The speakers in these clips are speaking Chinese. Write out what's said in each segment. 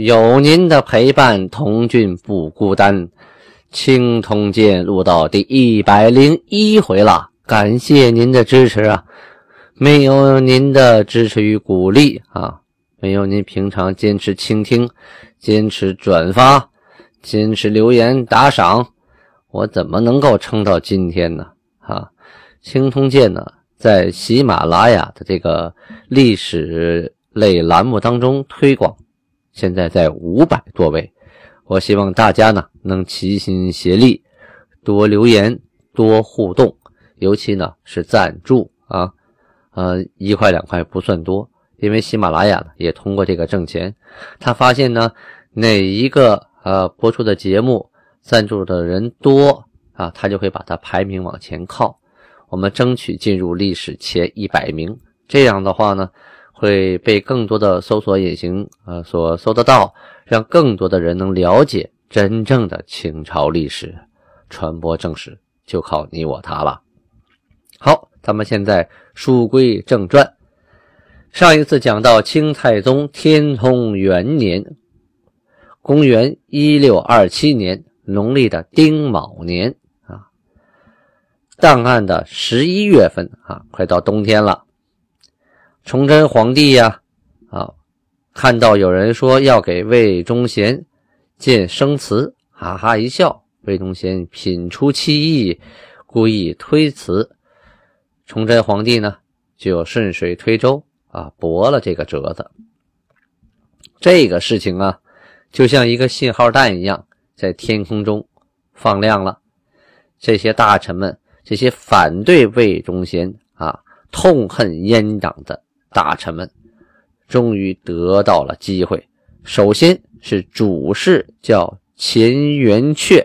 有您的陪伴，童俊不孤单。青铜剑录到第一百零一回了，感谢您的支持啊！没有您的支持与鼓励啊，没有您平常坚持倾听、坚持转发、坚持留言打赏，我怎么能够撑到今天呢？啊，青铜剑呢，在喜马拉雅的这个历史类栏目当中推广。现在在五百多位，我希望大家呢能齐心协力，多留言，多互动，尤其呢是赞助啊，呃一块两块不算多，因为喜马拉雅也通过这个挣钱，他发现呢哪一个呃播出的节目赞助的人多啊，他就会把它排名往前靠，我们争取进入历史前一百名，这样的话呢。会被更多的搜索引擎啊所搜得到，让更多的人能了解真正的清朝历史，传播正史就靠你我他了。好，咱们现在书归正传。上一次讲到清太宗天通元年，公元一六二七年农历的丁卯年啊，档案的十一月份啊，快到冬天了。崇祯皇帝呀，啊，看到有人说要给魏忠贤建生祠，哈哈一笑。魏忠贤品出其意，故意推辞。崇祯皇帝呢，就顺水推舟啊，驳了这个折子。这个事情啊，就像一个信号弹一样，在天空中放亮了。这些大臣们，这些反对魏忠贤啊，痛恨阉党的。大臣们终于得到了机会。首先是主事，叫钱元阙。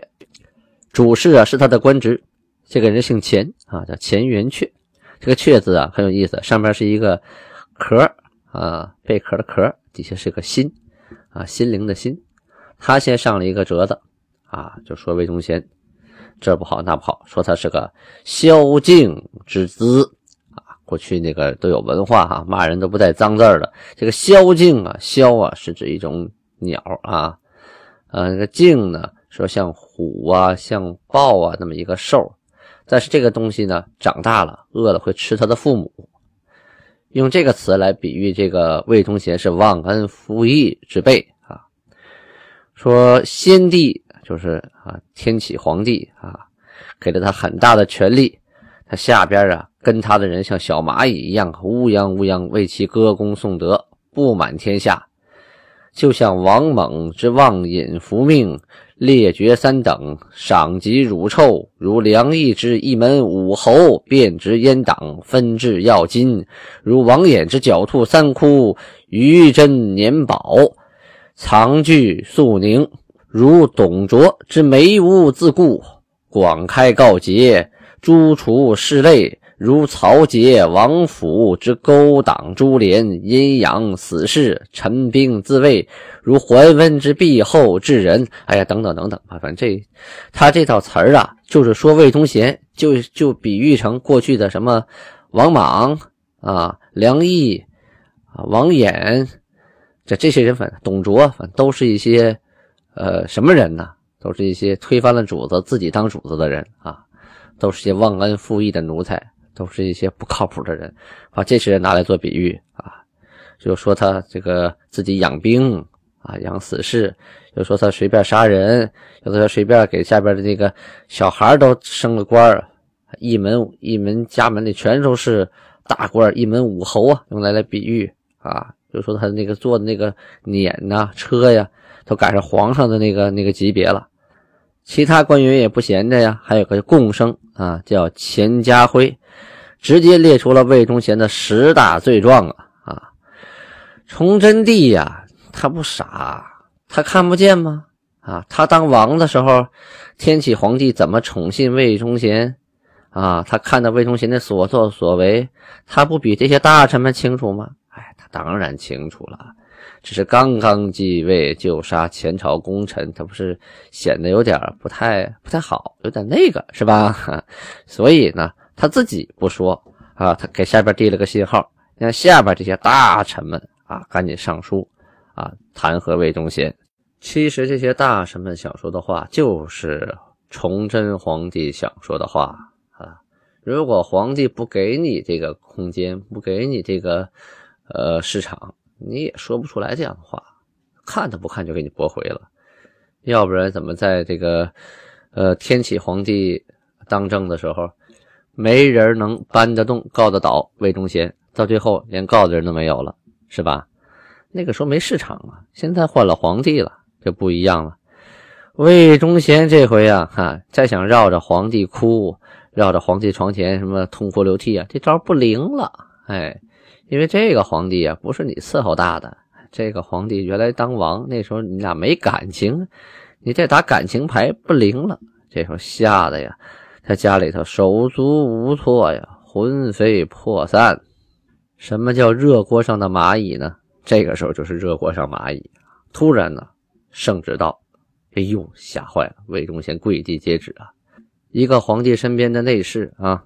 主事啊，是他的官职。这个人姓钱啊，叫钱元阙。这个“阙”字啊，很有意思，上面是一个壳啊，贝壳的壳，底下是个心啊，心灵的心。他先上了一个折子啊，就说魏忠贤这不好那不好，说他是个宵禁之子。过去那个都有文化哈，骂人都不带脏字的。这个枭颈啊，枭啊是指一种鸟啊，呃，那个颈呢说像虎啊、像豹啊那么一个兽，但是这个东西呢长大了饿了会吃它的父母，用这个词来比喻这个魏忠贤是忘恩负义之辈啊。说先帝就是啊天启皇帝啊，给了他很大的权力，他下边啊。跟他的人像小蚂蚁一样乌泱乌泱为其歌功颂德，布满天下，就像王猛之妄饮服命，列爵三等，赏及乳臭，如梁毅之一门五侯，遍执阉党，分治要津，如王衍之狡兔三窟，余真年宝，藏聚肃宁，如董卓之梅屋自固，广开告捷，诛除室类。如曹节、王府之勾党株连，阴阳死士，陈兵自卫；如桓温之避后至人，哎呀，等等等等啊，反正这他这套词儿啊，就是说魏忠贤，就就比喻成过去的什么王莽啊、梁毅啊、王衍，这这些人，反正董卓，反正都是一些呃什么人呢？都是一些推翻了主子，自己当主子的人啊，都是些忘恩负义的奴才。都是一些不靠谱的人，把这些人拿来做比喻啊，就说他这个自己养兵啊，养死士，又说他随便杀人，有的说随便给下边的这个小孩都升了官一门一门家门里全都是大官，一门武侯啊，用来来比喻啊，就说他那个坐的那个辇呐车呀，都赶上皇上的那个那个级别了。其他官员也不闲着呀，还有个贡生啊，叫钱家辉。直接列出了魏忠贤的十大罪状啊啊！崇祯帝呀，他不傻他看不见吗？啊，他当王的时候，天启皇帝怎么宠信魏忠贤？啊，他看到魏忠贤的所作所为，他不比这些大臣们清楚吗？哎，他当然清楚了，只是刚刚继位就杀前朝功臣，他不是显得有点不太不太好，有点那个是吧？所以呢，他自己不说啊，他给下边递了个信号，让下边这些大臣们啊赶紧上书啊弹劾魏忠贤。其实这些大臣们想说的话，就是崇祯皇帝想说的话啊。如果皇帝不给你这个空间，不给你这个呃市场，你也说不出来这样的话。看都不看就给你驳回了，要不然怎么在这个呃天启皇帝当政的时候，没人能搬得动、告得倒魏忠贤，到最后连告的人都没有了，是吧？那个时候没市场啊，现在换了皇帝了。就不一样了，魏忠贤这回啊，哈，再想绕着皇帝哭，绕着皇帝床前什么痛哭流涕啊，这招不灵了。哎，因为这个皇帝啊，不是你伺候大的，这个皇帝原来当王那时候你俩没感情，你再打感情牌不灵了。这时候吓得呀，他家里头手足无措呀，魂飞魄散。什么叫热锅上的蚂蚁呢？这个时候就是热锅上蚂蚁，突然呢。圣旨到，哎呦，吓坏了！魏忠贤跪地接旨啊！一个皇帝身边的内侍啊，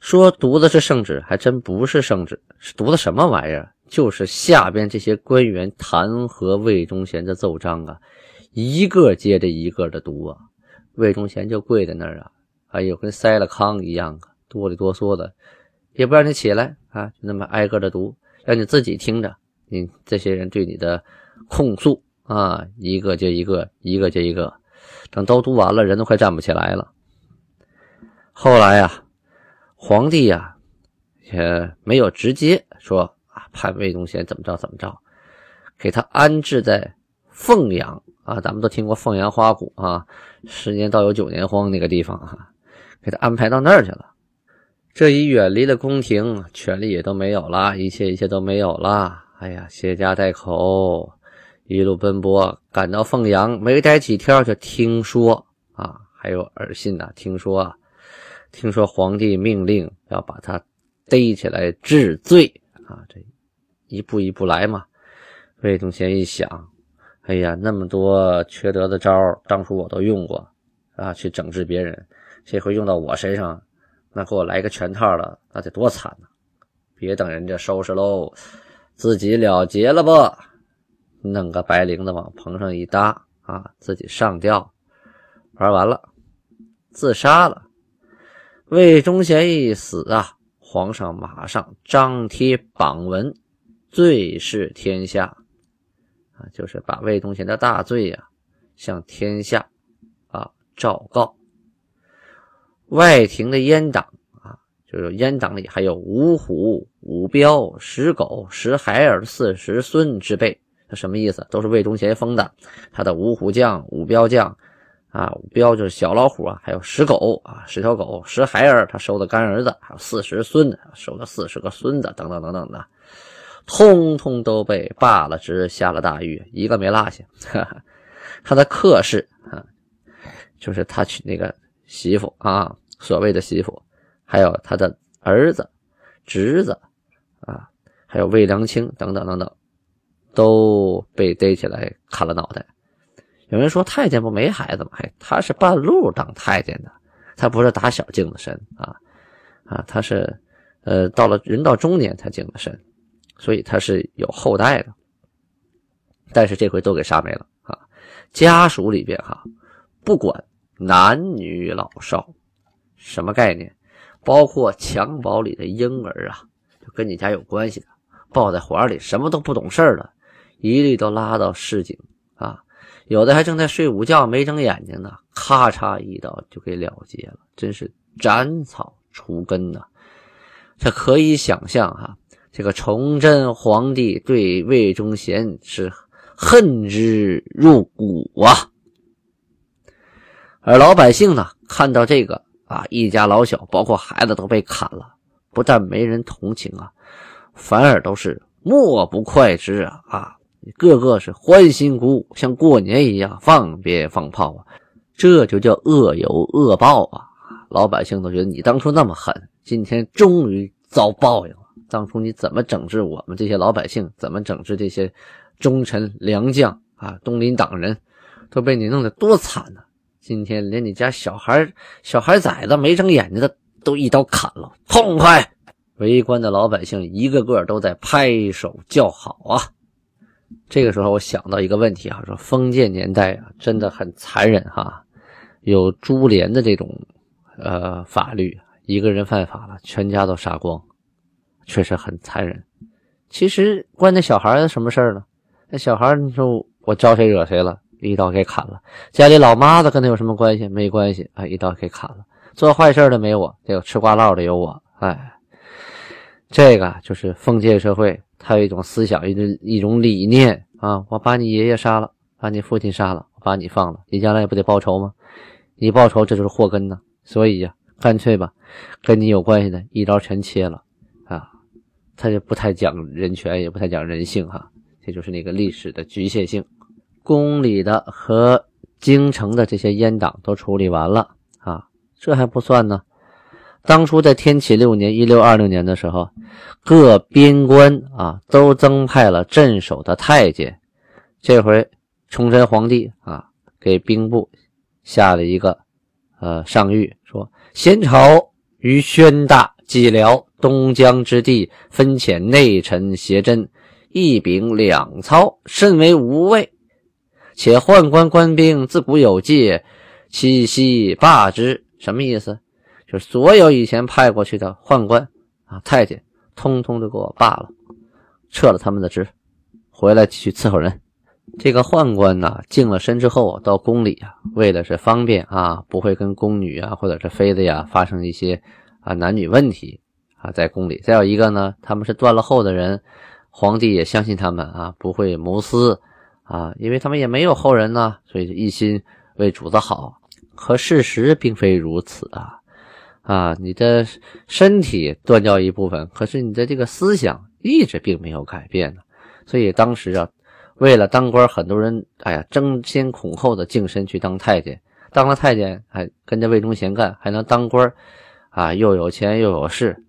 说读的是圣旨，还真不是圣旨，是读的什么玩意儿？就是下边这些官员弹劾魏忠贤的奏章啊，一个接着一个的读啊。魏忠贤就跪在那儿啊，哎呦，跟塞了糠一样啊，哆里哆嗦的，也不让你起来啊，就那么挨个的读，让你自己听着，你这些人对你的控诉。啊，一个接一个，一个接一个，等都读完了，人都快站不起来了。后来呀，皇帝呀也没有直接说啊判魏忠贤怎么着怎么着，给他安置在凤阳啊，咱们都听过凤阳花鼓啊，十年倒有九年荒那个地方啊，给他安排到那儿去了。这一远离了宫廷，权力也都没有了，一切一切都没有了。哎呀，携家带口。一路奔波，赶到凤阳，没待几天，就听说啊，还有耳信呐，听说，听说皇帝命令要把他逮起来治罪啊，这一步一步来嘛。魏忠贤一想，哎呀，那么多缺德的招当初我都用过啊，去整治别人，这回用到我身上，那给我来个全套的，那得多惨呐！别等人家收拾喽，自己了结了吧。弄个白绫子往棚上一搭啊，自己上吊，玩完了，自杀了。魏忠贤一死啊，皇上马上张贴榜文，罪示天下啊，就是把魏忠贤的大罪呀向天下啊昭告。外廷的阉党啊，就是阉党里还有五虎、五彪、十狗、十孩儿、四十孙之辈。他什么意思？都是魏忠贤封的。他的五虎将、五彪将，啊，五彪就是小老虎啊，还有十狗啊，十条狗，十孩儿，他收的干儿子，还有四十孙，收了四十个孙子，等等等等的，通通都被罢了职，下了大狱，一个没落下。他的客氏啊，就是他娶那个媳妇啊，所谓的媳妇，还有他的儿子、侄子啊，还有魏良卿等等等等。都被逮起来砍了脑袋。有人说太监不没孩子吗？嘿，他是半路当太监的，他不是打小净的身啊啊，他是呃到了人到中年才净的身，所以他是有后代的。但是这回都给杀没了啊！家属里边哈，不管男女老少，什么概念？包括襁褓里的婴儿啊，就跟你家有关系的，抱在怀里什么都不懂事的。一律都拉到市井啊，有的还正在睡午觉，没睁眼睛呢，咔嚓一刀就给了结了，真是斩草除根呐！这可以想象哈，这个崇祯皇帝对魏忠贤是恨之入骨啊。而老百姓呢，看到这个啊，一家老小，包括孩子都被砍了，不但没人同情啊，反而都是莫不快之啊啊！个个是欢欣鼓舞，像过年一样放鞭放炮啊！这就叫恶有恶报啊！老百姓都觉得你当初那么狠，今天终于遭报应了。当初你怎么整治我们这些老百姓？怎么整治这些忠臣良将啊？东林党人都被你弄得多惨呢！今天连你家小孩、小孩崽子没睁眼睛的都一刀砍了，痛快！围观的老百姓一个个都在拍手叫好啊！这个时候我想到一个问题啊，说封建年代啊真的很残忍哈，有株连的这种呃法律，一个人犯法了，全家都杀光，确实很残忍。其实关那小孩什么事儿呢？那小孩你说我招谁惹谁了，一刀给砍了。家里老妈子跟他有什么关系？没关系啊，一刀给砍了。做坏事的没我，这个吃瓜唠的有我，哎。这个就是封建社会，它有一种思想，一种一种理念啊！我把你爷爷杀了，把你父亲杀了，把你放了，你将来不得报仇吗？你报仇，这就是祸根呢。所以呀，干脆吧，跟你有关系的一刀全切了啊！他就不太讲人权，也不太讲人性哈。这就是那个历史的局限性。宫里的和京城的这些阉党都处理完了啊，这还不算呢。当初在天启六年（一六二六年）的时候，各边关啊都增派了镇守的太监。这回崇祯皇帝啊给兵部下了一个呃上谕，说：先朝于宣大、蓟辽、东江之地分遣内臣协侦，一秉两操，甚为无畏。且宦官官兵自古有戒，七夕罢之。什么意思？就是所有以前派过去的宦官啊、太监，通通都给我罢了，撤了他们的职，回来继续伺候人。这个宦官呢，净了身之后啊到宫里啊，为的是方便啊，不会跟宫女啊或者是妃子呀发生一些啊男女问题啊，在宫里。再有一个呢，他们是断了后的人，皇帝也相信他们啊，不会谋私啊，因为他们也没有后人呢，所以一心为主子好。可事实并非如此啊。啊，你的身体断掉一部分，可是你的这个思想意志并没有改变呢。所以当时啊，为了当官，很多人哎呀争先恐后的净身去当太监，当了太监还跟着魏忠贤干，还能当官啊，又有钱又有势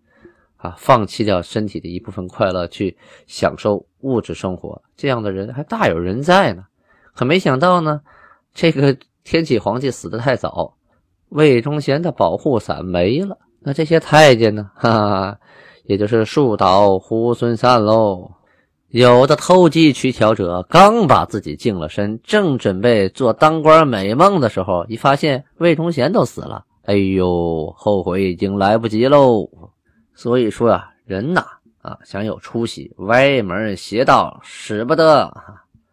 啊，放弃掉身体的一部分快乐去享受物质生活，这样的人还大有人在呢。可没想到呢，这个天启皇帝死得太早。魏忠贤的保护伞没了，那这些太监呢？哈哈，也就是树倒猢狲散喽。有的投机取巧者，刚把自己净了身，正准备做当官美梦的时候，一发现魏忠贤都死了，哎呦，后悔已经来不及喽。所以说啊，人呐，啊，想有出息，歪门邪道使不得。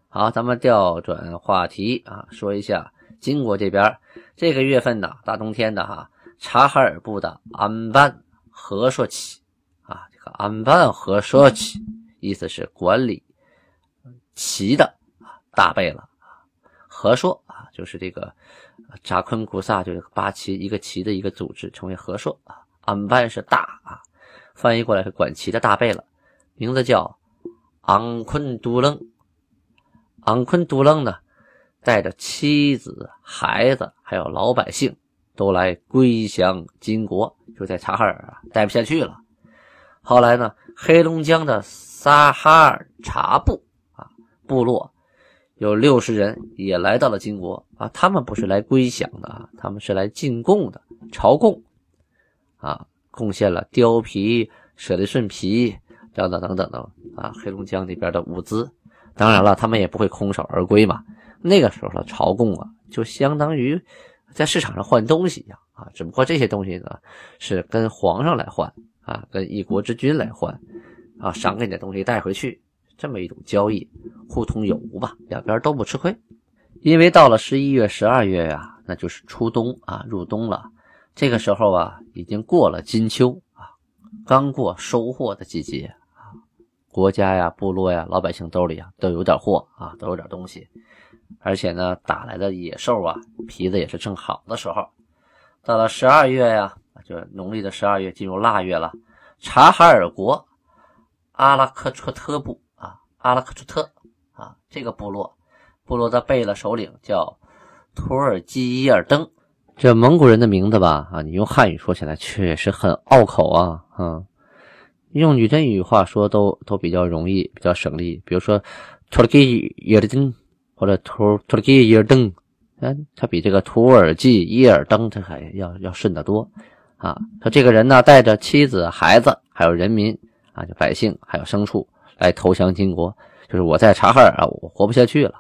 好，咱们调转话题啊，说一下金国这边。这个月份呢，大冬天的哈，察哈尔部的安班和硕旗啊，这个安班和硕旗，意思是管理旗的大贝勒，和硕啊，就是这个扎昆古萨，就是八旗一个旗的一个组织，称为和硕啊。安班是大啊，翻译过来是管齐的大贝勒，名字叫昂昆都楞。昂昆都楞呢？带着妻子、孩子，还有老百姓，都来归降金国，就在察哈尔啊待不下去了。后来呢，黑龙江的撒哈尔察部啊部落有六十人也来到了金国啊，他们不是来归降的啊，他们是来进贡的，朝贡啊，贡献了貂皮、舍利顺皮等等等等的啊，黑龙江那边的物资。当然了，他们也不会空手而归嘛。那个时候的朝贡啊，就相当于在市场上换东西一样啊，只不过这些东西呢是跟皇上来换啊，跟一国之君来换啊，赏给你的东西带回去，这么一种交易，互通有无吧，两边都不吃亏。因为到了十一月、十二月呀，那就是初冬啊，入冬了。这个时候啊，已经过了金秋啊，刚过收获的季节啊，国家呀、部落呀、老百姓兜里啊都有点货啊，都有点东西。而且呢，打来的野兽啊，皮子也是正好的时候。到了十二月呀，就是农历的十二月，进入腊月了。察哈尔国阿拉克楚特部啊，阿拉克楚特啊，这个部落，部落的贝勒首领叫图尔基伊尔登。这蒙古人的名字吧，啊，你用汉语说起来确实很拗口啊，啊，用女真语话说都都比较容易，比较省力。比如说图尔基伊尔登或者图图尔基伊尔登，嗯，他比这个图尔基伊尔登他还要要顺得多啊。他这个人呢，带着妻子、孩子，还有人民啊，就百姓，还有牲畜来投降金国，就是我在察哈尔啊，我活不下去了。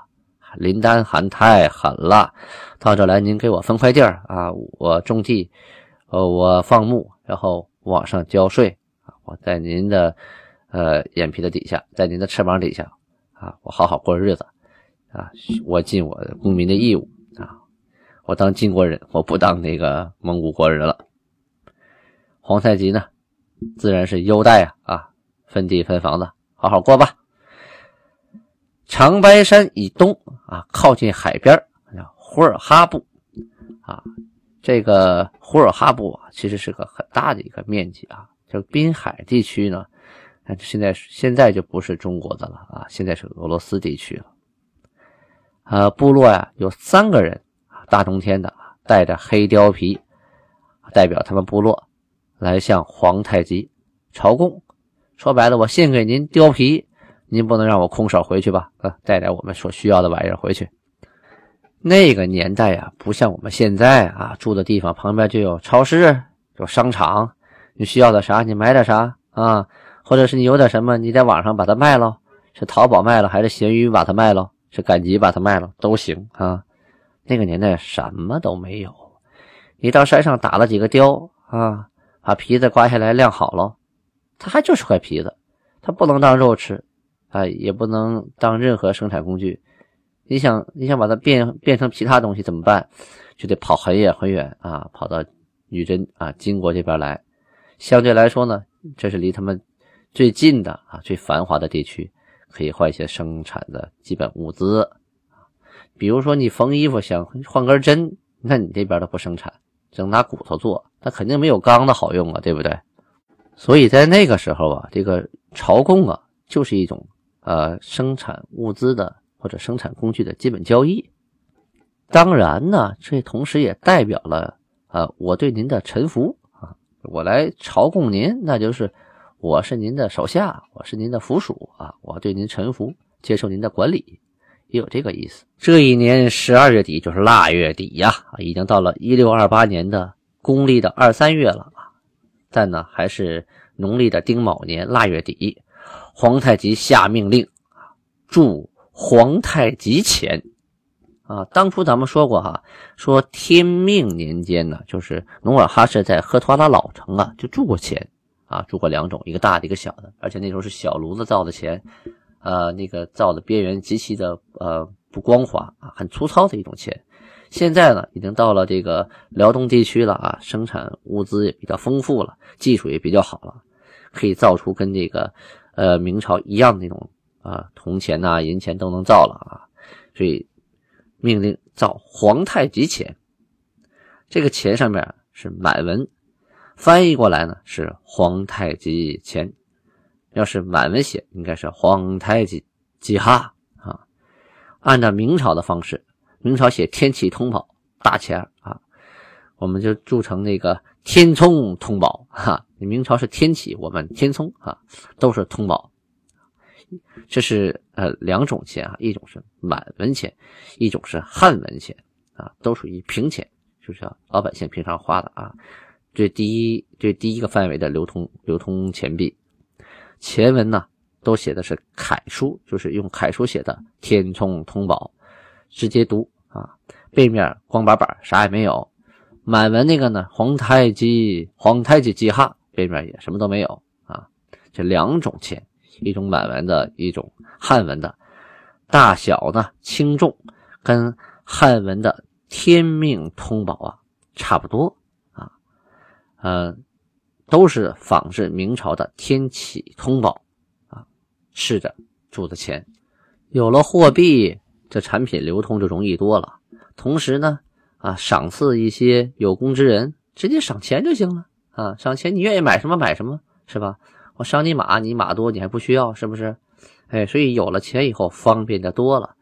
林丹汗太狠了，到这来您给我分块地儿啊，我种地，呃，我放牧，然后往上交税啊，我在您的呃眼皮的底下，在您的翅膀底下啊，我好好过日子啊，我尽我公民的义务啊，我当金国人，我不当那个蒙古国人了。皇太极呢，自然是优待啊啊，分地分房子，好好过吧。长白山以东啊，靠近海边叫呼尔哈布啊。这个呼尔哈布啊，其实是个很大的一个面积啊。这个滨海地区呢，现在现在就不是中国的了啊，现在是俄罗斯地区了。呃，部落呀有三个人，大冬天的带着黑貂皮，代表他们部落来向皇太极朝贡。说白了，我献给您貂皮。您不能让我空手回去吧？啊，带点我们所需要的玩意儿回去。那个年代呀，不像我们现在啊，住的地方旁边就有超市、有商场，你需要的啥你买点啥啊，或者是你有点什么，你在网上把它卖了，是淘宝卖了还是闲鱼把它卖了，是赶集把它卖了都行啊。那个年代什么都没有，你到山上打了几个雕啊，把皮子刮下来晾好了，它还就是块皮子，它不能当肉吃。啊，也不能当任何生产工具。你想，你想把它变变成其他东西怎么办？就得跑很远很远啊，跑到女真啊、金国这边来。相对来说呢，这是离他们最近的啊、最繁华的地区，可以换一些生产的基本物资。比如说，你缝衣服想换根针，那你这边都不生产，只能拿骨头做，那肯定没有钢的好用啊，对不对？所以在那个时候啊，这个朝贡啊，就是一种。呃，生产物资的或者生产工具的基本交易，当然呢，这同时也代表了呃，我对您的臣服啊，我来朝贡您，那就是我是您的手下，我是您的附属啊，我对您臣服，接受您的管理，也有这个意思。这一年十二月底就是腊月底呀，已经到了一六二八年的公历的二三月了啊，但呢，还是农历的丁卯年腊月底。皇太极下命令啊，铸皇太极钱啊。当初咱们说过哈，说天命年间呢，就是努尔哈赤在赫图阿拉老城啊，就铸过钱啊，铸过两种，一个大的，一个小的，而且那时候是小炉子造的钱，呃，那个造的边缘极其的呃不光滑啊，很粗糙的一种钱。现在呢，已经到了这个辽东地区了啊，生产物资也比较丰富了，技术也比较好了，可以造出跟这个。呃，明朝一样那种啊，铜钱呐、银钱都能造了啊，所以命令造皇太极钱。这个钱上面是满文，翻译过来呢是皇太极钱。要是满文写，应该是皇太极几哈啊。按照明朝的方式，明朝写天启通宝大钱啊，我们就铸成那个天聪通宝哈。明朝是天启，我们天聪啊，都是通宝。这是呃两种钱啊，一种是满文钱，一种是汉文钱啊，都属于平钱，就是老百姓平常花的啊。这第一，这第一个范围的流通流通钱币，前文呢都写的是楷书，就是用楷书写的天聪通宝，直接读啊，背面光板板啥也没有。满文那个呢，皇太极，皇太极记哈。背面也什么都没有啊，这两种钱，一种满文的，一种汉文的，大小呢轻重跟汉文的天命通宝啊差不多啊，嗯，都是仿制明朝的天启通宝啊，试着铸的钱，有了货币，这产品流通就容易多了，同时呢啊，赏赐一些有功之人，直接赏钱就行了。啊，赏钱你愿意买什么买什么，是吧？我赏你马，你马多，你还不需要，是不是？哎，所以有了钱以后方便的多了，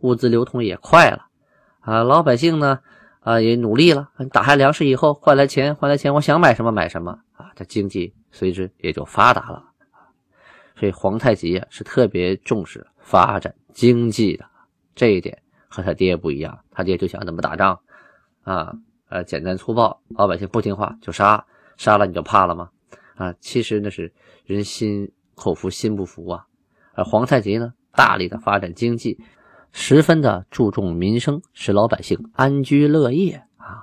物资流通也快了啊。老百姓呢啊也努力了，打下粮食以后换来钱，换来钱，我想买什么买什么啊，这经济随之也就发达了。所以皇太极是特别重视发展经济的这一点。和他爹不一样，他爹就想怎么打仗，啊，呃，简单粗暴，老百姓不听话就杀，杀了你就怕了吗？啊，其实那是人心口服心不服啊。而皇太极呢，大力的发展经济，十分的注重民生，使老百姓安居乐业啊，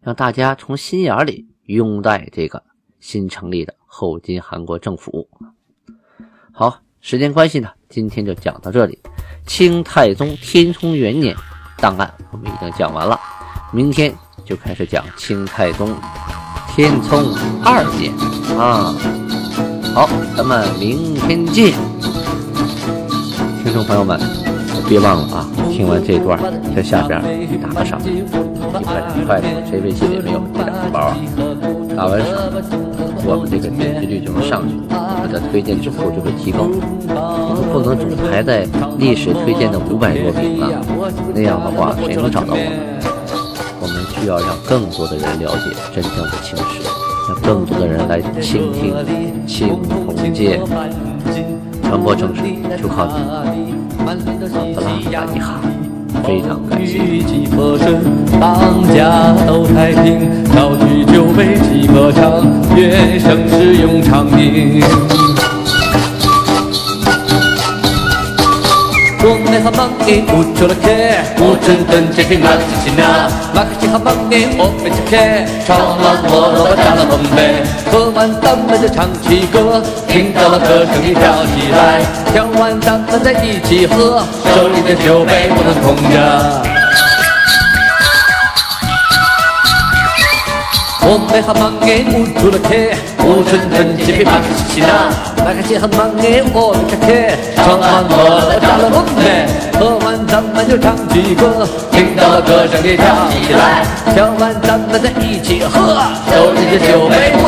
让大家从心眼里拥戴这个新成立的后金韩国政府。好，时间关系呢，今天就讲到这里。清太宗天聪元年档案我们已经讲完了，明天就开始讲清太宗天聪二年啊。好，咱们明天见，听众朋友们，别忘了啊，听完这段在下边打个赏，一块两块的，谁微信里没有这两个包啊？打完赏。我们这个点击率就能上去，我们的推荐指数就会提高。我们不能总排在历史推荐的五百多名啊，那样的话谁能找到我们？需要让更多的人了解真正的青史，让更多的人来倾听青铜剑，传播正史就靠你。好的啦，你好。非常感谢。当家都太平，高举酒杯齐歌唱，愿盛世永长宁。我们好忙的不出了客，我真等这匹马骑行啊，马克西好忙的我被吃客，唱完我了打了风杯，喝完就唱起歌，听到了歌声你跳起来，跳完咱们再一起喝，手里的酒杯不能空着。我们了客，我真等这匹马骑行啊，马克西好忙哎，我被吃客，唱完我打了风杯，喝完咱们就唱起歌，听到了歌声你跳起来，跳完咱们再一起喝，手里的酒杯不